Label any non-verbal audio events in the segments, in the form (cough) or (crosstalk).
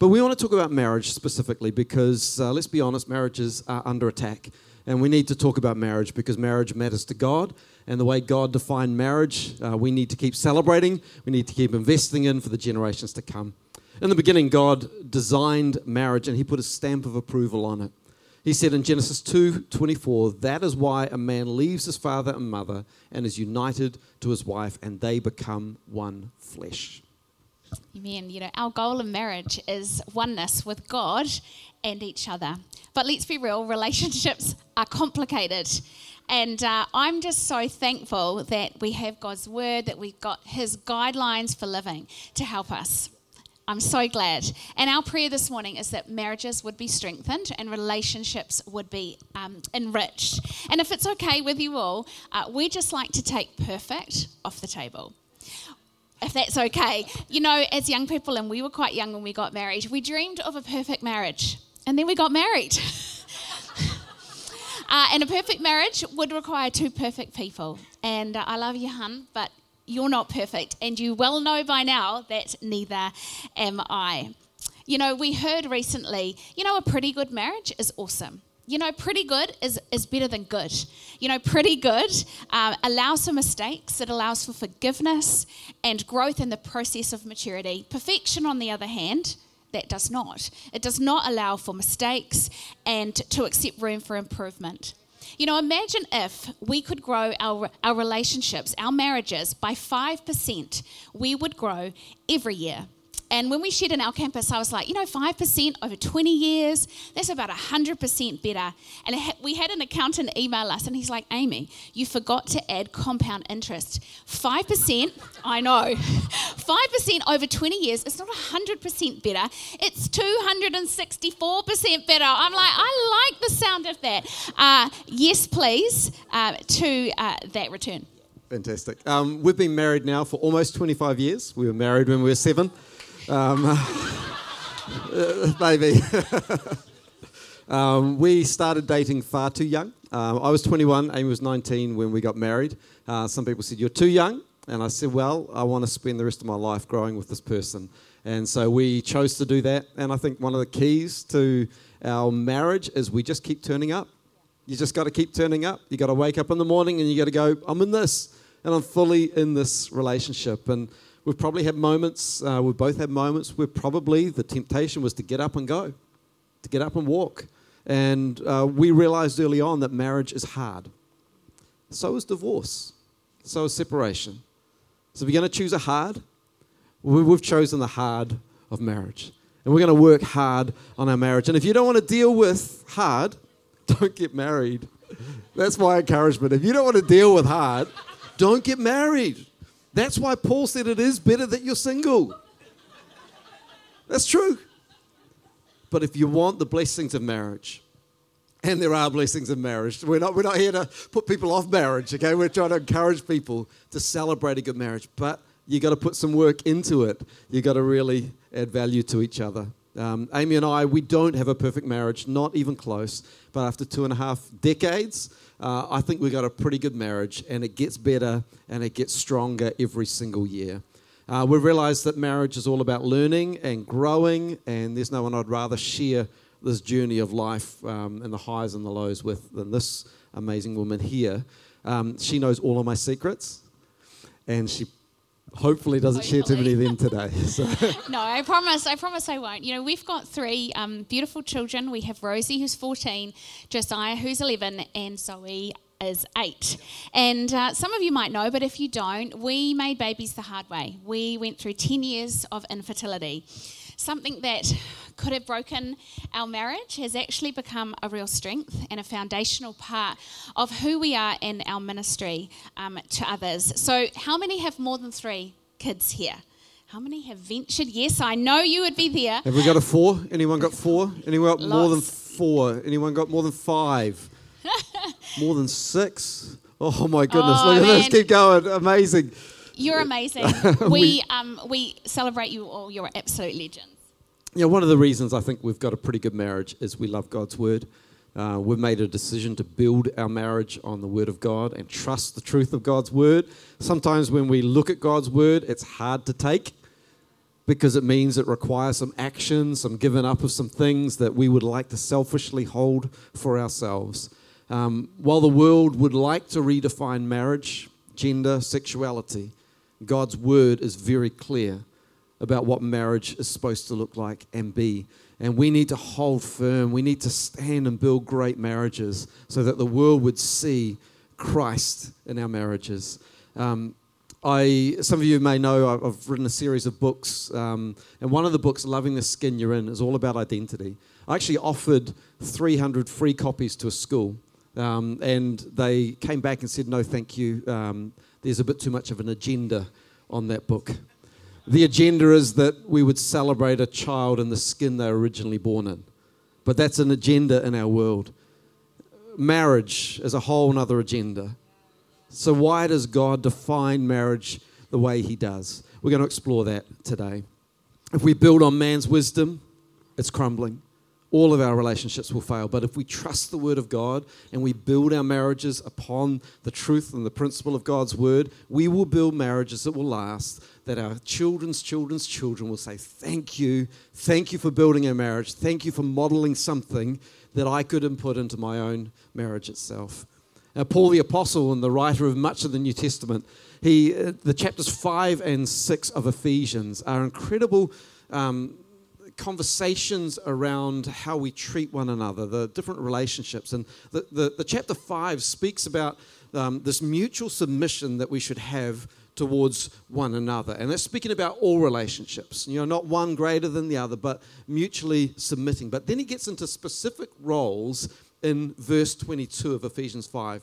But we want to talk about marriage specifically because, uh, let's be honest, marriages are under attack. And we need to talk about marriage because marriage matters to God. And the way God defined marriage, uh, we need to keep celebrating, we need to keep investing in for the generations to come. In the beginning, God designed marriage and He put a stamp of approval on it. He said in Genesis 2:24, "That is why a man leaves his father and mother and is united to his wife, and they become one flesh." Amen. You know, our goal in marriage is oneness with God and each other. But let's be real, relationships are complicated. And uh, I'm just so thankful that we have God's word, that we've got His guidelines for living to help us. I'm so glad. And our prayer this morning is that marriages would be strengthened and relationships would be um, enriched. And if it's okay with you all, uh, we just like to take perfect off the table if that's okay. You know, as young people, and we were quite young when we got married, we dreamed of a perfect marriage. And then we got married. (laughs) uh, and a perfect marriage would require two perfect people. And uh, I love you, hun, but you're not perfect. And you well know by now that neither am I. You know, we heard recently, you know, a pretty good marriage is awesome you know, pretty good is, is better than good. You know, pretty good um, allows for mistakes, it allows for forgiveness and growth in the process of maturity. Perfection, on the other hand, that does not. It does not allow for mistakes and to accept room for improvement. You know, imagine if we could grow our, our relationships, our marriages by 5%, we would grow every year. And when we shared in our campus, I was like, you know, 5% over 20 years, that's about 100% better. And we had an accountant email us, and he's like, Amy, you forgot to add compound interest. 5%, I know, (laughs) 5% over 20 years is not 100% better, it's 264% better. I'm like, I like the sound of that. Uh, yes, please, uh, to uh, that return. Fantastic. Um, we've been married now for almost 25 years. We were married when we were seven. Um, (laughs) uh, maybe. (laughs) um, we started dating far too young. Um, I was 21, Amy was 19 when we got married. Uh, some people said, You're too young. And I said, Well, I want to spend the rest of my life growing with this person. And so we chose to do that. And I think one of the keys to our marriage is we just keep turning up. You just got to keep turning up. You got to wake up in the morning and you got to go, I'm in this. And I'm fully in this relationship. And We've probably had moments, uh, we've both had moments where probably the temptation was to get up and go, to get up and walk. And uh, we realized early on that marriage is hard. So is divorce, so is separation. So you're going to choose a hard, we've chosen the hard of marriage. And we're going to work hard on our marriage. And if you don't want to deal with hard, (laughs) don't get married. That's my encouragement. If you don't want to deal with hard, don't get married. That's why Paul said it is better that you're single. That's true. But if you want the blessings of marriage, and there are blessings of marriage, we're not, we're not here to put people off marriage, okay? We're trying to encourage people to celebrate a good marriage, but you got to put some work into it. You got to really add value to each other. Um, Amy and I, we don't have a perfect marriage, not even close, but after two and a half decades, uh, I think we've got a pretty good marriage, and it gets better and it gets stronger every single year. Uh, we realize that marriage is all about learning and growing, and there's no one I'd rather share this journey of life um, and the highs and the lows with than this amazing woman here. Um, she knows all of my secrets, and she hopefully doesn't hopefully. share too many of them today. So. (laughs) no, I promise. I promise I won't. You know, we've got three um, beautiful children. We have Rosie, who's 14, Josiah, who's 11, and Zoe is eight. And uh, some of you might know, but if you don't, we made babies the hard way. We went through 10 years of infertility. Something that could have broken our marriage has actually become a real strength and a foundational part of who we are in our ministry um, to others. So, how many have more than three kids here? How many have ventured? Yes, I know you would be there. Have we got a four? Anyone got four? Anyone got Lots. more than four? Anyone got more than five? (laughs) more than six? Oh my goodness! Oh, Look at this. Keep going. Amazing. You're amazing. (laughs) we um, we celebrate you all. You're absolute legends you know, one of the reasons I think we've got a pretty good marriage is we love God's word. Uh, we've made a decision to build our marriage on the word of God and trust the truth of God's word. Sometimes when we look at God's word, it's hard to take because it means it requires some action, some giving up of some things that we would like to selfishly hold for ourselves. Um, while the world would like to redefine marriage, gender, sexuality, God's word is very clear about what marriage is supposed to look like and be. And we need to hold firm. We need to stand and build great marriages so that the world would see Christ in our marriages. Um, I, some of you may know I've written a series of books, um, and one of the books, Loving the Skin You're In, is all about identity. I actually offered 300 free copies to a school, um, and they came back and said, No, thank you. Um, there's a bit too much of an agenda on that book. The agenda is that we would celebrate a child in the skin they were originally born in. But that's an agenda in our world. Marriage is a whole other agenda. So, why does God define marriage the way He does? We're going to explore that today. If we build on man's wisdom, it's crumbling all of our relationships will fail. But if we trust the Word of God and we build our marriages upon the truth and the principle of God's Word, we will build marriages that will last, that our children's children's children will say, Thank you. Thank you for building our marriage. Thank you for modeling something that I couldn't put into my own marriage itself. Now, Paul the Apostle and the writer of much of the New Testament, he, uh, the chapters 5 and 6 of Ephesians are incredible. Um, conversations around how we treat one another, the different relationships. And the, the, the chapter 5 speaks about um, this mutual submission that we should have towards one another. And that's speaking about all relationships, you know, not one greater than the other, but mutually submitting. But then he gets into specific roles in verse 22 of Ephesians 5.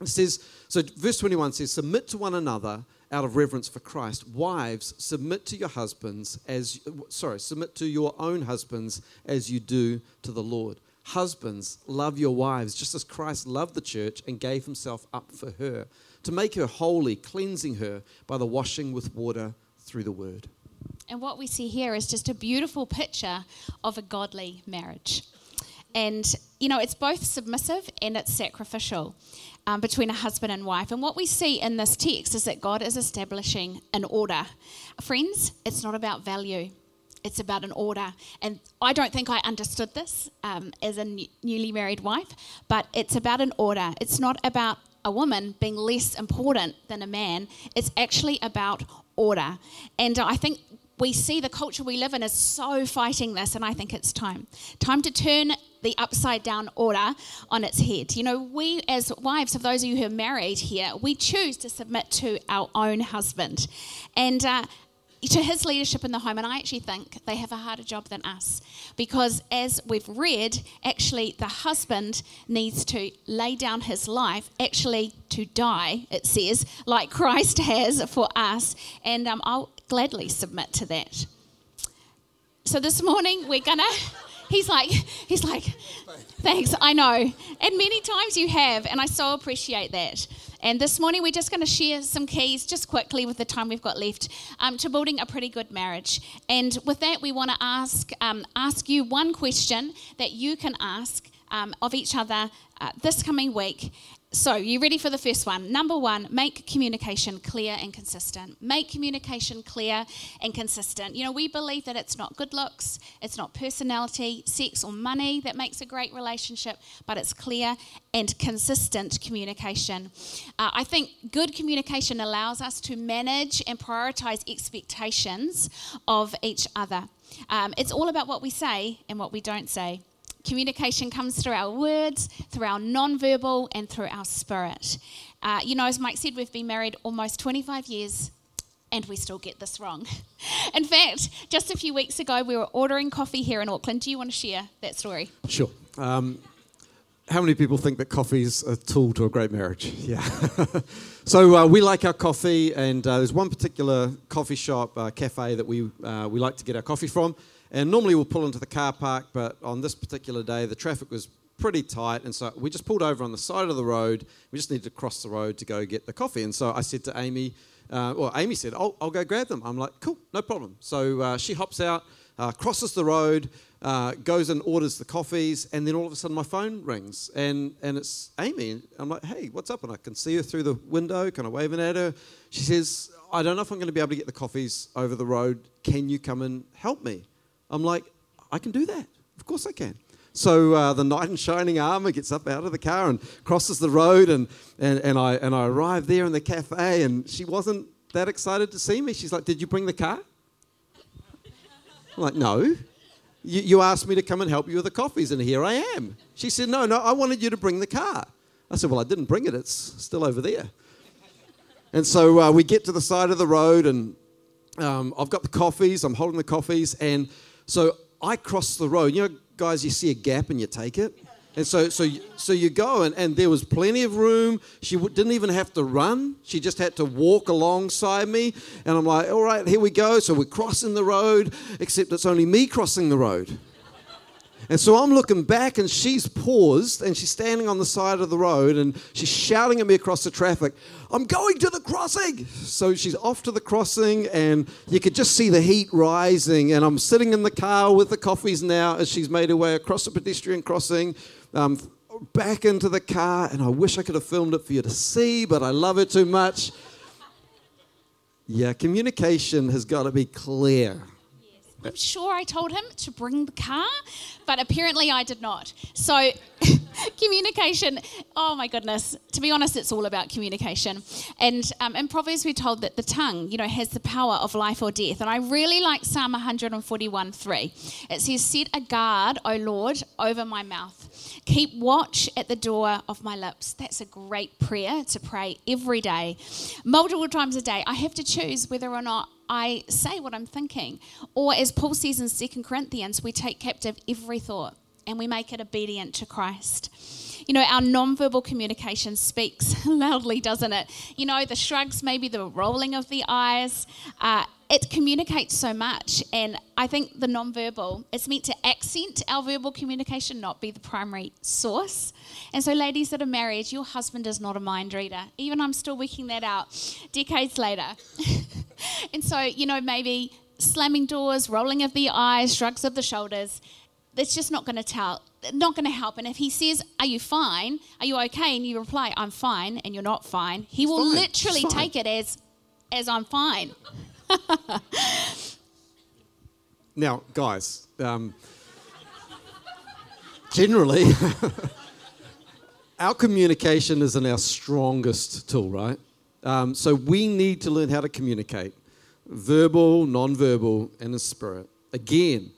It says, so verse 21 says, submit to one another out of reverence for Christ. Wives, submit to your husbands as sorry, submit to your own husbands as you do to the Lord. Husbands, love your wives just as Christ loved the church and gave himself up for her, to make her holy, cleansing her by the washing with water through the word. And what we see here is just a beautiful picture of a godly marriage. And, you know, it's both submissive and it's sacrificial um, between a husband and wife. And what we see in this text is that God is establishing an order. Friends, it's not about value. It's about an order. And I don't think I understood this um, as a newly married wife, but it's about an order. It's not about a woman being less important than a man, it's actually about order. And I think we see the culture we live in is so fighting this, and I think it's time. Time to turn the upside down order on its head. You know, we as wives of those of you who are married here, we choose to submit to our own husband. And uh, to his leadership in the home, and I actually think they have a harder job than us because, as we've read, actually the husband needs to lay down his life, actually to die, it says, like (laughs) Christ has for us, and um, I'll gladly submit to that. So this morning we're gonna. (laughs) He's like, he's like, thanks, I know. And many times you have, and I so appreciate that. And this morning we're just going to share some keys, just quickly with the time we've got left, um, to building a pretty good marriage. And with that, we want to ask um, ask you one question that you can ask um, of each other uh, this coming week, so, you ready for the first one? Number one, make communication clear and consistent. Make communication clear and consistent. You know, we believe that it's not good looks, it's not personality, sex, or money that makes a great relationship, but it's clear and consistent communication. Uh, I think good communication allows us to manage and prioritize expectations of each other. Um, it's all about what we say and what we don't say. Communication comes through our words, through our non-verbal, and through our spirit. Uh, you know, as Mike said, we've been married almost 25 years and we still get this wrong. (laughs) In fact, just a few weeks ago, we were ordering coffee here in Auckland. Do you want to share that story? Sure. Um, how many people think that coffee is a tool to a great marriage? (laughs) Yeah. (laughs) so uh, we like our coffee, and uh, there's one particular coffee shop, uh, cafe, that we, uh, we like to get our coffee from. And normally we'll pull into the car park, but on this particular day, the traffic was pretty tight. And so we just pulled over on the side of the road. We just needed to cross the road to go get the coffee. And so I said to Amy, uh, well, Amy said, I'll, I'll, go grab them. I'm like, cool, no problem. So uh, she hops out. uh, crosses the road, uh, goes and orders the coffees, and then all of a sudden my phone rings, and, and it's Amy. I'm like, hey, what's up? And I can see her through the window, kind of waving at her. She says, I don't know if I'm going to be able to get the coffees over the road. Can you come and help me? I'm like, I can do that. Of course I can. So uh, the knight in shining armor gets up out of the car and crosses the road, and, and, and, I, and I arrive there in the cafe, and she wasn't that excited to see me. She's like, Did you bring the car? I'm like, No. You, you asked me to come and help you with the coffees, and here I am. She said, No, no, I wanted you to bring the car. I said, Well, I didn't bring it, it's still over there. And so uh, we get to the side of the road, and um, I've got the coffees, I'm holding the coffees, and so I cross the road. You know, guys, you see a gap and you take it. And so, so, so you go, and, and there was plenty of room. She w- didn't even have to run. She just had to walk alongside me. And I'm like, all right, here we go. So we're crossing the road, except it's only me crossing the road. And so I'm looking back, and she's paused, and she's standing on the side of the road, and she's shouting at me across the traffic, I'm going to the crossing. So she's off to the crossing, and you could just see the heat rising. And I'm sitting in the car with the coffees now as she's made her way across the pedestrian crossing. Um, back into the car, and I wish I could have filmed it for you to see, but I love it too much. Yeah, communication has got to be clear. I'm sure I told him to bring the car, but apparently I did not. So, (laughs) communication, oh my goodness. To be honest, it's all about communication. And um, in Proverbs, we're told that the tongue, you know, has the power of life or death. And I really like Psalm 141 3. It says, Set a guard, O Lord, over my mouth. Keep watch at the door of my lips. That's a great prayer to pray every day, multiple times a day. I have to choose whether or not I say what I'm thinking. Or as Paul says in 2 Corinthians, we take captive every thought and we make it obedient to Christ. You know, our nonverbal communication speaks (laughs) loudly, doesn't it? You know, the shrugs, maybe the rolling of the eyes, uh, it communicates so much. And I think the nonverbal, it's meant to accent our verbal communication, not be the primary source. And so, ladies that are married, your husband is not a mind reader. Even I'm still working that out decades later. (laughs) and so, you know, maybe slamming doors, rolling of the eyes, shrugs of the shoulders, that's just not going to tell not going to help and if he says are you fine are you okay and you reply i'm fine and you're not fine he will fine. literally take it as as i'm fine (laughs) Now, guys, um, generally, (laughs) our communication isn't our strongest tool, right? Um, so we need to learn how to communicate verbal, non-verbal, and in spirit. Again,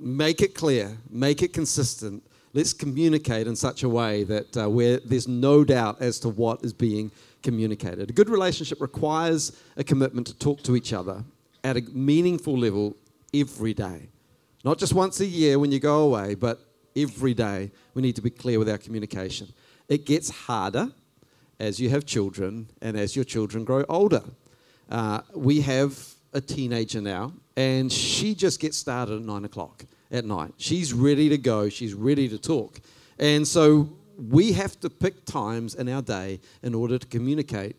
make it clear, make it consistent. Let's communicate in such a way that uh, where there's no doubt as to what is being communicated. A good relationship requires a commitment to talk to each other at a meaningful level every day. Not just once a year when you go away, but every day we need to be clear with our communication. It gets harder as you have children and as your children grow older. Uh, we have a teenager now, and she just gets started at nine o'clock at night. She's ready to go, she's ready to talk. And so we have to pick times in our day in order to communicate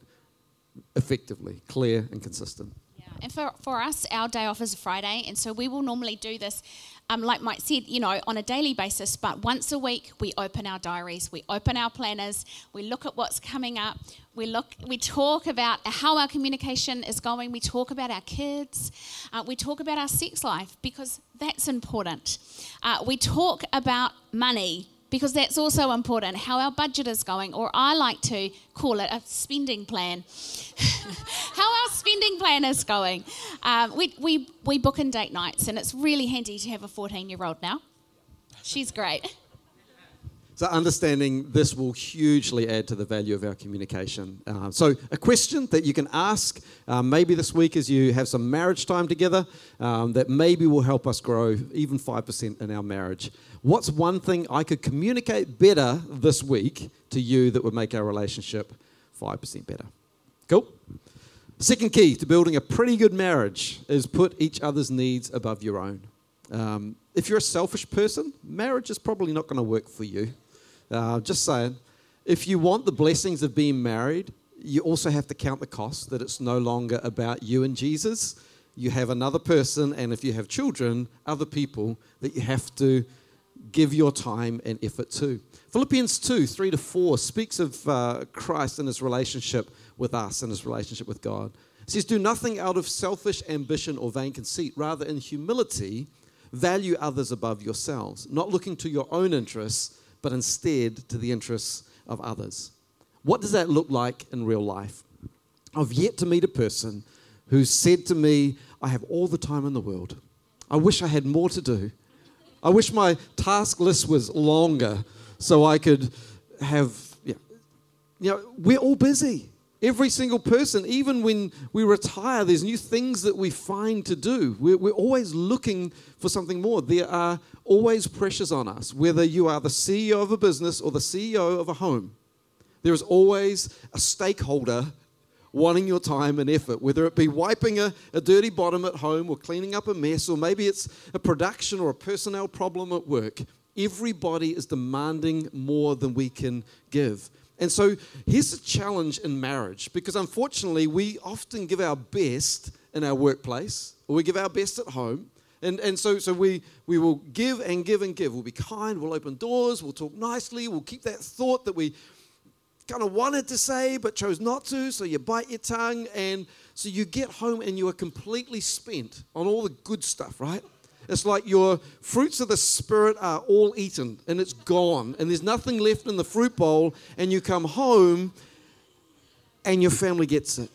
effectively, clear, and consistent. And for, for us, our day off is a Friday, and so we will normally do this, um, like Mike said, you know, on a daily basis. But once a week, we open our diaries, we open our planners, we look at what's coming up, we look, we talk about how our communication is going, we talk about our kids, uh, we talk about our sex life because that's important. Uh, we talk about money because that's also important how our budget is going, or I like to call it a spending plan. (laughs) how our spending plan is going. Um, we, we, we book in date nights, and it's really handy to have a 14 year old now. She's great. So, understanding this will hugely add to the value of our communication. Uh, so, a question that you can ask uh, maybe this week as you have some marriage time together um, that maybe will help us grow even 5% in our marriage. What's one thing I could communicate better this week to you that would make our relationship 5% better? Cool? Second key to building a pretty good marriage is put each other's needs above your own. Um, if you're a selfish person, marriage is probably not going to work for you. Uh, just saying. If you want the blessings of being married, you also have to count the cost that it's no longer about you and Jesus. you have another person, and if you have children, other people that you have to give your time and effort to. Philippians 2 3 to 4 speaks of uh, Christ and his relationship with us and his relationship with God. It says, Do nothing out of selfish ambition or vain conceit, rather, in humility, value others above yourselves, not looking to your own interests, but instead to the interests of others. What does that look like in real life? I've yet to meet a person who said to me, I have all the time in the world. I wish I had more to do. I wish my task list was longer so I could have, yeah. you know, we're all busy. Every single person, even when we retire, there's new things that we find to do. We're, we're always looking for something more. There are always pressures on us, whether you are the CEO of a business or the CEO of a home. There is always a stakeholder wanting your time and effort, whether it be wiping a, a dirty bottom at home or cleaning up a mess, or maybe it's a production or a personnel problem at work. Everybody is demanding more than we can give. And so here's a challenge in marriage because unfortunately, we often give our best in our workplace or we give our best at home. And, and so, so we, we will give and give and give. We'll be kind, we'll open doors, we'll talk nicely, we'll keep that thought that we kind of wanted to say but chose not to, so you bite your tongue, and so you get home and you are completely spent on all the good stuff, right? It's like your fruits of the Spirit are all eaten and it's gone, and there's nothing left in the fruit bowl, and you come home and your family gets it.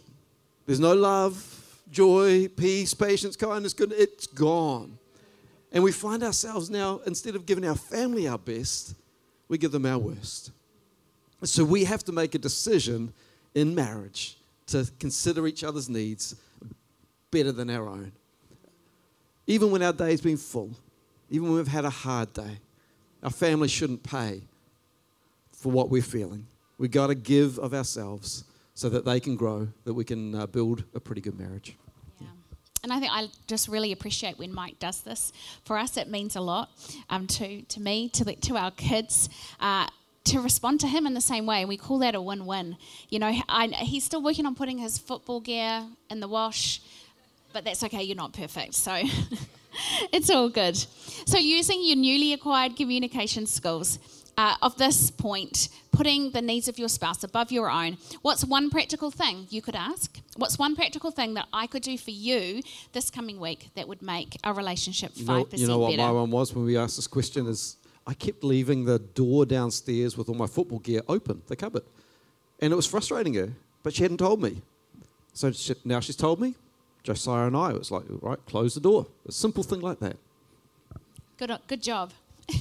There's no love, joy, peace, patience, kindness, good. It's gone. And we find ourselves now, instead of giving our family our best, we give them our worst. So we have to make a decision in marriage to consider each other's needs better than our own. Even when our day's been full, even when we've had a hard day, our family shouldn't pay for what we're feeling. We've got to give of ourselves so that they can grow, that we can uh, build a pretty good marriage. Yeah. And I think I just really appreciate when Mike does this. For us, it means a lot um, to, to me, to, the, to our kids. Uh, to respond to him in the same way. We call that a win win. You know, I, he's still working on putting his football gear in the wash, but that's okay, you're not perfect. So (laughs) it's all good. So, using your newly acquired communication skills. Uh, of this point, putting the needs of your spouse above your own, what's one practical thing you could ask? What's one practical thing that I could do for you this coming week that would make our relationship 5% you know, you know what better? my one was when we asked this question is I kept leaving the door downstairs with all my football gear open, the cupboard. And it was frustrating her, but she hadn't told me. So she, now she's told me. Josiah and I, it was like, right, close the door. A simple thing like that. Good, good job. (laughs)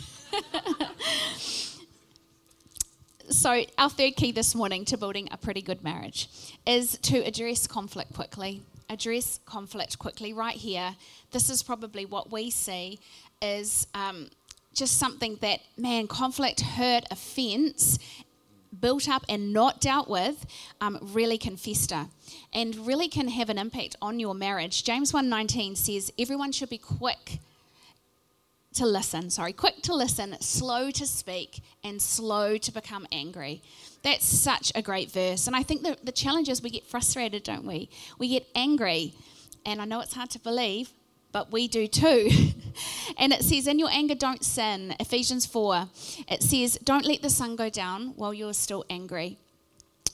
so, our third key this morning to building a pretty good marriage is to address conflict quickly. Address conflict quickly. Right here, this is probably what we see is um, just something that, man, conflict, hurt, offense, built up and not dealt with um, really can fester and really can have an impact on your marriage. James 1:19 says everyone should be quick to listen, sorry, quick to listen, slow to speak, and slow to become angry. That's such a great verse. And I think the, the challenge is we get frustrated, don't we? We get angry. And I know it's hard to believe, but we do too. (laughs) and it says, In your anger, don't sin. Ephesians 4. It says, Don't let the sun go down while you're still angry.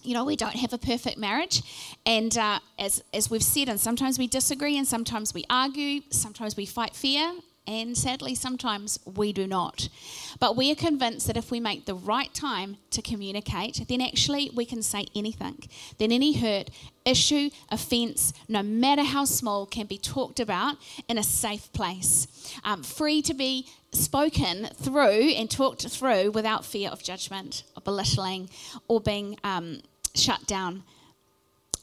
You know, we don't have a perfect marriage. And uh, as, as we've said, and sometimes we disagree, and sometimes we argue, sometimes we fight fear, and sadly, sometimes we do not. But we are convinced that if we make the right time to communicate, then actually we can say anything. Then any hurt, issue, offence, no matter how small, can be talked about in a safe place, um, free to be spoken through and talked through without fear of judgment, or belittling, or being um, shut down.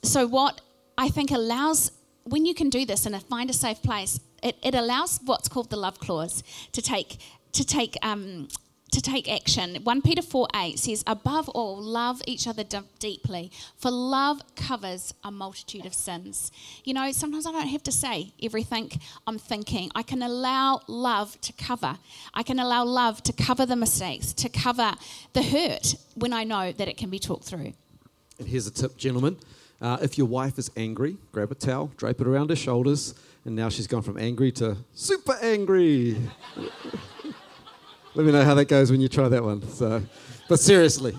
So, what I think allows when you can do this and find a safe place, it, it allows what's called the love clause to take to take um, to take action. 1 Peter 4 8 says, Above all, love each other d- deeply, for love covers a multitude of sins. You know, sometimes I don't have to say everything I'm thinking. I can allow love to cover. I can allow love to cover the mistakes, to cover the hurt when I know that it can be talked through. And here's a tip, gentlemen. Uh, if your wife is angry, grab a towel, drape it around her shoulders, and now she's gone from angry to super angry. (laughs) Let me know how that goes when you try that one. So, but seriously,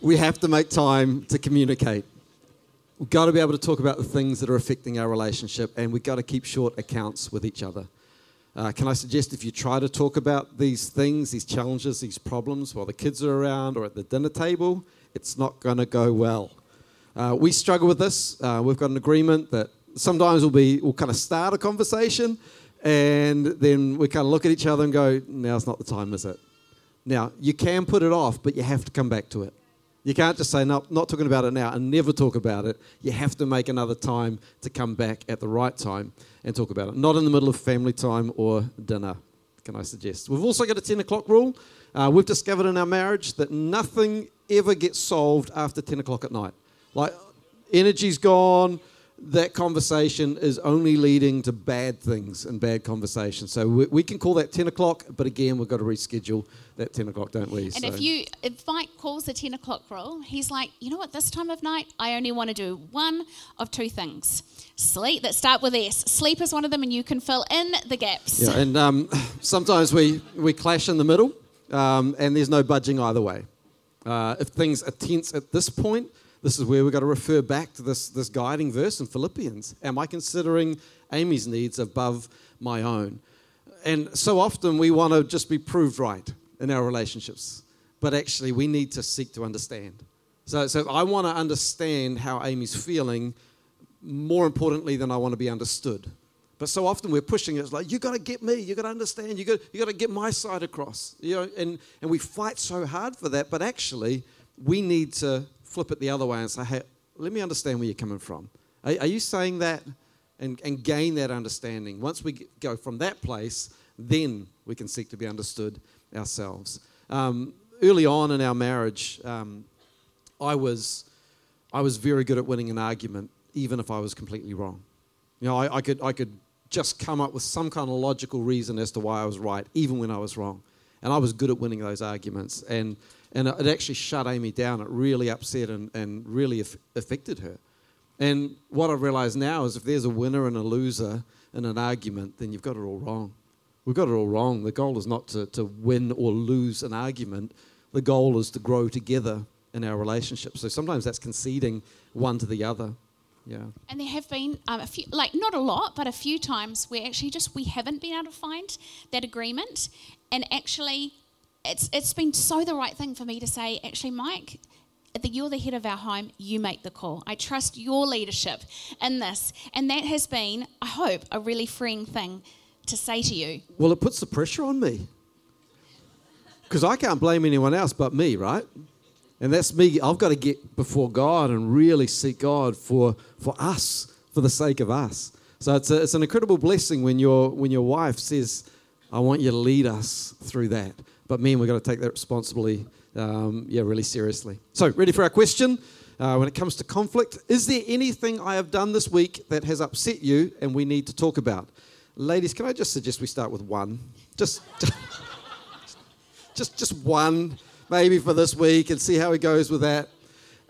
we have to make time to communicate. We've got to be able to talk about the things that are affecting our relationship, and we've got to keep short accounts with each other. Uh, can I suggest if you try to talk about these things, these challenges, these problems while the kids are around or at the dinner table, it's not going to go well. Uh, we struggle with this. Uh, we've got an agreement that sometimes we'll be we'll kind of start a conversation, and then we kind of look at each other and go, "Now's not the time, is it?" Now you can put it off, but you have to come back to it. You can't just say, no, not talking about it now and never talk about it. You have to make another time to come back at the right time and talk about it. Not in the middle of family time or dinner, can I suggest. We've also got a 10 o'clock rule. Uh, we've discovered in our marriage that nothing ever gets solved after 10 o'clock at night. Like, energy's gone, that conversation is only leading to bad things and bad conversations. So we, we, can call that 10 o'clock, but again, we've got to reschedule that 10 o'clock, don't we? And so. if you, if Mike calls the 10 o'clock rule, he's like, you know what, this time of night, I only want to do one of two things. Sleep, that start with S. Sleep is one of them, and you can fill in the gaps. Yeah, and um, (laughs) sometimes we, we clash in the middle, um, and there's no budging either way. Uh, if things are tense at this point, this is where we've got to refer back to this, this guiding verse in Philippians. Am I considering Amy's needs above my own? And so often we want to just be proved right in our relationships, but actually we need to seek to understand. So, so I want to understand how Amy's feeling more importantly than I want to be understood. But so often we're pushing it. It's like, you've got to get me. You've got to understand. You got, you got to get my side across. You know, and, and we fight so hard for that. But actually, we need to flip it the other way and say, hey, let me understand where you're coming from. Are, are you saying that and, and gain that understanding? Once we go from that place, then we can seek to be understood ourselves. Um, early on in our marriage, um, I was I was very good at winning an argument, even if I was completely wrong. You know, I, I, could I could just come up with some kind of logical reason as to why I was right, even when I was wrong. And I was good at winning those arguments. And and it actually shut Amy down. It really upset and, and really affected her. And what I realize now is if there's a winner and a loser in an argument, then you've got it all wrong. We've got it all wrong. The goal is not to, to win or lose an argument, the goal is to grow together in our relationship. So sometimes that's conceding one to the other. Yeah. And there have been um, a few, like not a lot, but a few times where actually just we haven't been able to find that agreement, and actually it's, it's been so the right thing for me to say, actually, Mike, you're the head of our home, you make the call. I trust your leadership in this. And that has been, I hope, a really freeing thing to say to you. Well, it puts the pressure on me. Because I can't blame anyone else but me, right? And that's me. I've got to get before God and really seek God for, for us, for the sake of us. So it's, a, it's an incredible blessing when your, when your wife says, I want you to lead us through that. But men, we've got to take that responsibility, um, yeah, really seriously. So, ready for our question? Uh, when it comes to conflict, is there anything I have done this week that has upset you and we need to talk about? Ladies, can I just suggest we start with one? Just, just, just one, maybe for this week, and see how it goes with that.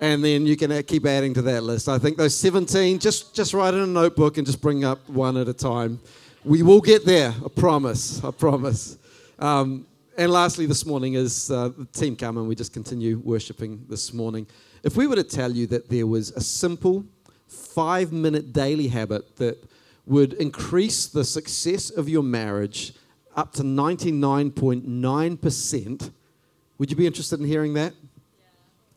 And then you can keep adding to that list. I think those 17, just, just write in a notebook and just bring up one at a time. We will get there, I promise. I promise. Um, and lastly, this morning, as uh, the team come and we just continue worshiping this morning, if we were to tell you that there was a simple five minute daily habit that would increase the success of your marriage up to 99.9%, would you be interested in hearing that? Yeah.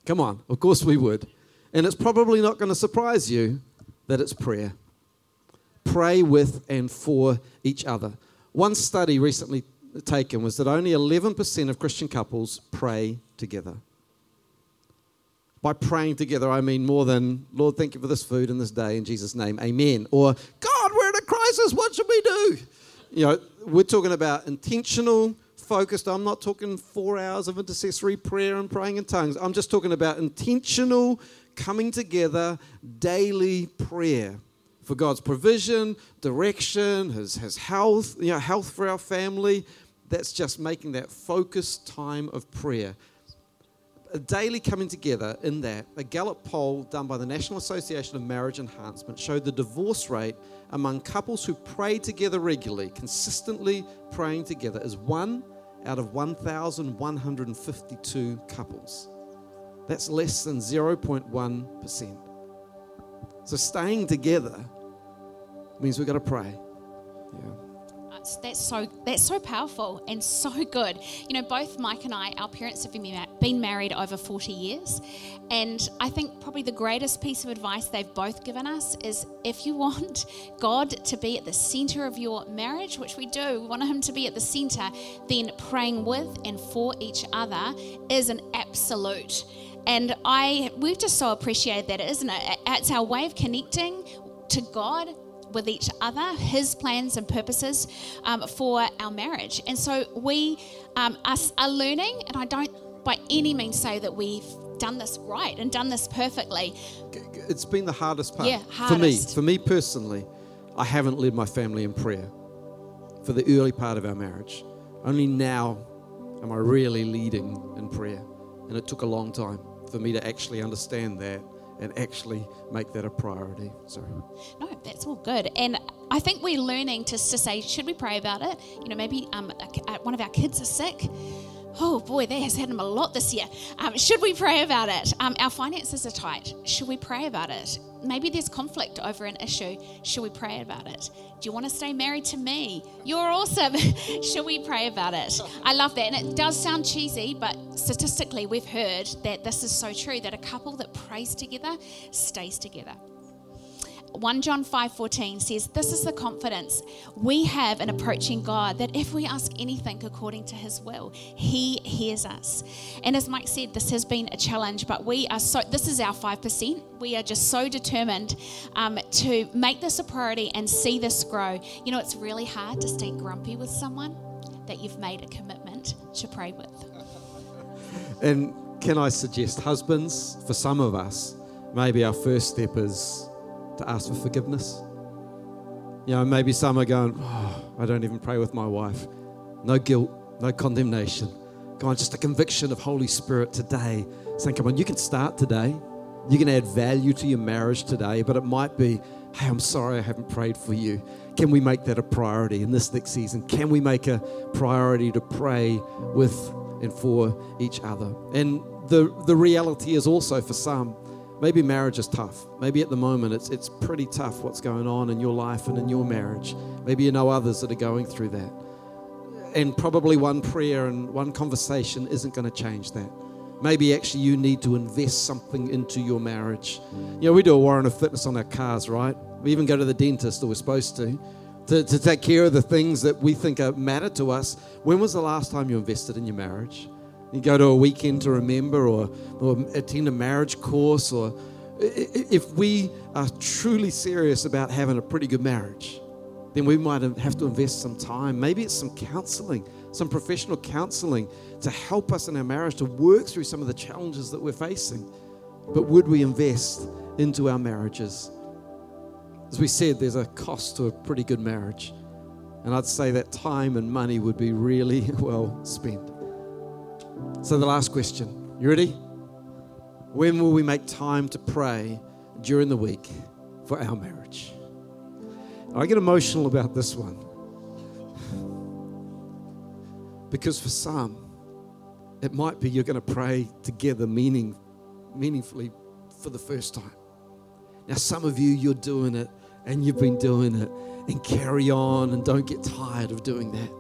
Come on, of course we would. And it's probably not going to surprise you that it's prayer. Pray with and for each other. One study recently taken was that only 11% of Christian couples pray together. By praying together, I mean more than, Lord, thank you for this food and this day in Jesus' name, amen. Or, God, we're in a crisis, what should we do? You know, we're talking about intentional, focused. I'm not talking four hours of intercessory prayer and praying in tongues. I'm just talking about intentional, coming together, daily prayer for God's provision, direction, His, his health, you know, health for our family. That's just making that focused time of prayer. A daily coming together in that, a Gallup poll done by the National Association of Marriage Enhancement showed the divorce rate among couples who pray together regularly, consistently praying together, is one out of 1,152 couples. That's less than 0.1%. So staying together means we've got to pray. Uh, yeah. That's, that's so that's so powerful and so good. You know, both Mike and I, our parents have been, been married over 40 years, and I think probably the greatest piece of advice they've both given us is if you want (laughs) God to be at the center of your marriage, which we do, we want Him to be at the center, then praying with and for each other is an absolute. And I, we've just so appreciated that, isn't it? It's our way of connecting to God with each other, His plans and purposes um, for our marriage. And so we um, are, are learning, and I don't by any means say that we've done this right and done this perfectly. It's been the hardest part. Yeah, hardest. For me, for me personally, I haven't led my family in prayer for the early part of our marriage. Only now am I really leading in prayer. And it took a long time for me to actually understand that and actually make that a priority. Sorry. No, that's all good. And I think we're learning to, to say, should we pray about it? You know, maybe um, one of our kids is sick. Oh boy, that has had him a lot this year. Um, should we pray about it? Um, our finances are tight. Should we pray about it? Maybe there's conflict over an issue. Should we pray about it? Do you want to stay married to me? You're awesome. (laughs) Should we pray about it? I love that. And it does sound cheesy, but statistically, we've heard that this is so true that a couple that prays together stays together. 1 John 5:14 says this is the confidence we have in approaching God that if we ask anything according to his will he hears us. And as Mike said this has been a challenge but we are so this is our 5%. We are just so determined um, to make this a priority and see this grow. You know it's really hard to stay grumpy with someone that you've made a commitment to pray with. And can I suggest, husbands, for some of us, maybe our first step is to ask for forgiveness. You know, maybe some are going, oh, I don't even pray with my wife. No guilt, no condemnation. Go on, just a conviction of Holy Spirit today. Saying, come on, you can start today. You can add value to your marriage today, but it might be, hey, I'm sorry I haven't prayed for you. Can we make that a priority in this next season? Can we make a priority to pray with and for each other? And the, the reality is also for some, maybe marriage is tough. Maybe at the moment it's, it's pretty tough what's going on in your life and in your marriage. Maybe you know others that are going through that. And probably one prayer and one conversation isn't going to change that. Maybe actually you need to invest something into your marriage. You know, we do a warrant of fitness on our cars, right? We even go to the dentist, or we're supposed to, to, to take care of the things that we think are matter to us. When was the last time you invested in your marriage? You go to a weekend to remember, or, or attend a marriage course, or if we are truly serious about having a pretty good marriage, then we might have to invest some time. Maybe it's some counseling, some professional counseling to help us in our marriage to work through some of the challenges that we're facing. But would we invest into our marriages? As we said, there's a cost to a pretty good marriage. And I'd say that time and money would be really (laughs) well spent. So, the last question you ready? When will we make time to pray during the week for our marriage? I get emotional about this one. Because for some, it might be you're going to pray together meaning, meaningfully for the first time. Now, some of you, you're doing it and you've been doing it and carry on and don't get tired of doing that.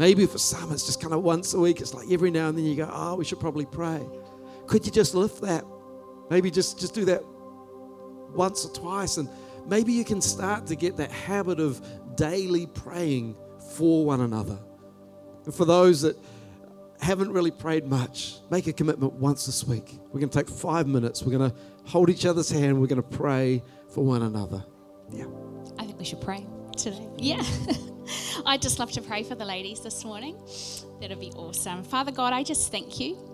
Maybe for some, it's just kind of once a week. It's like every now and then you go, oh, we should probably pray. Could you just lift that? Maybe just, just do that once or twice. And maybe you can start to get that habit of daily praying for one another. And for those that haven't really prayed much, make a commitment once this week. We're going to take five minutes. We're going to hold each other's hand. We're going to pray for one another. Yeah. I think we should pray today. Yeah. (laughs) (laughs) I'd just love to pray for the ladies this morning. That'd be awesome. Father God, I just thank you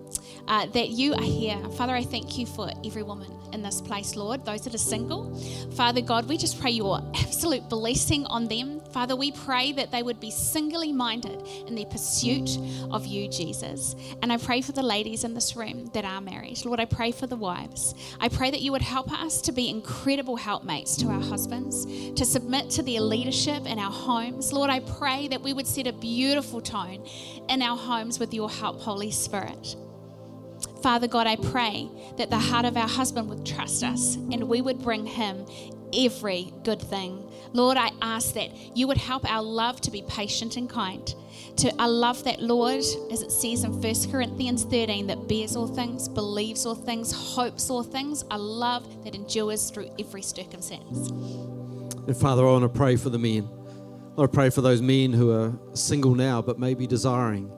uh, that you are here. Father, I thank you for every woman in this place, Lord, those that are single. Father God, we just pray your absolute blessing on them. Father, we pray that they would be singly minded in their pursuit of you, Jesus. And I pray for the ladies in this room that are married. Lord, I pray for the wives. I pray that you would help us to be incredible helpmates to our husbands, to submit to their leadership in our homes. Lord, I pray that we would set a beautiful tone in our homes with your help, Holy Spirit. Father God, I pray that the heart of our husband would trust us and we would bring him every good thing. Lord, I ask that you would help our love to be patient and kind. To a love that, Lord, as it says in 1 Corinthians 13, that bears all things, believes all things, hopes all things, a love that endures through every circumstance. And Father, I want to pray for the men. I pray for those men who are single now but maybe desiring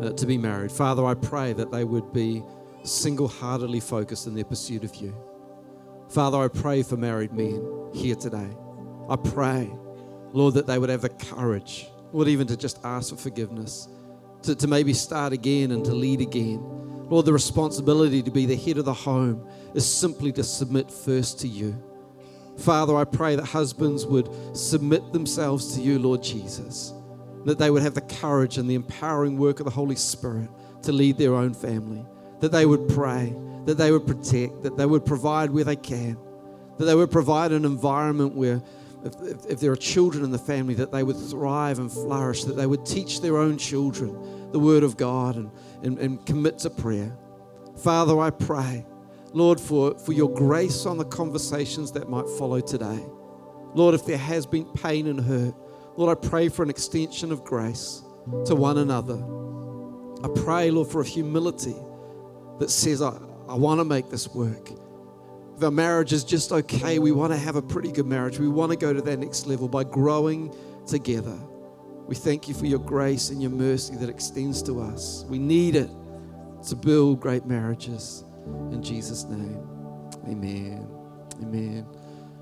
uh, to be married. Father, I pray that they would be single heartedly focused in their pursuit of you. Father, I pray for married men here today. I pray, Lord, that they would have the courage, Lord, even to just ask for forgiveness, to, to maybe start again and to lead again. Lord, the responsibility to be the head of the home is simply to submit first to you. Father, I pray that husbands would submit themselves to you, Lord Jesus, that they would have the courage and the empowering work of the Holy Spirit to lead their own family, that they would pray, that they would protect, that they would provide where they can, that they would provide an environment where, if, if, if, there are children in the family, that they would thrive and flourish, that they would teach their own children the Word of God and, and, and commit to prayer. Father, I pray, Lord, for, for your grace on the conversations that might follow today. Lord, if there has been pain and hurt, Lord, I pray for an extension of grace to one another. I pray, Lord, for a humility that says, I, I want to make this work. If our marriage is just okay, we want to have a pretty good marriage. We want to go to that next level by growing together. We thank you for your grace and your mercy that extends to us. We need it to build great marriages. In Jesus' name, amen. Amen.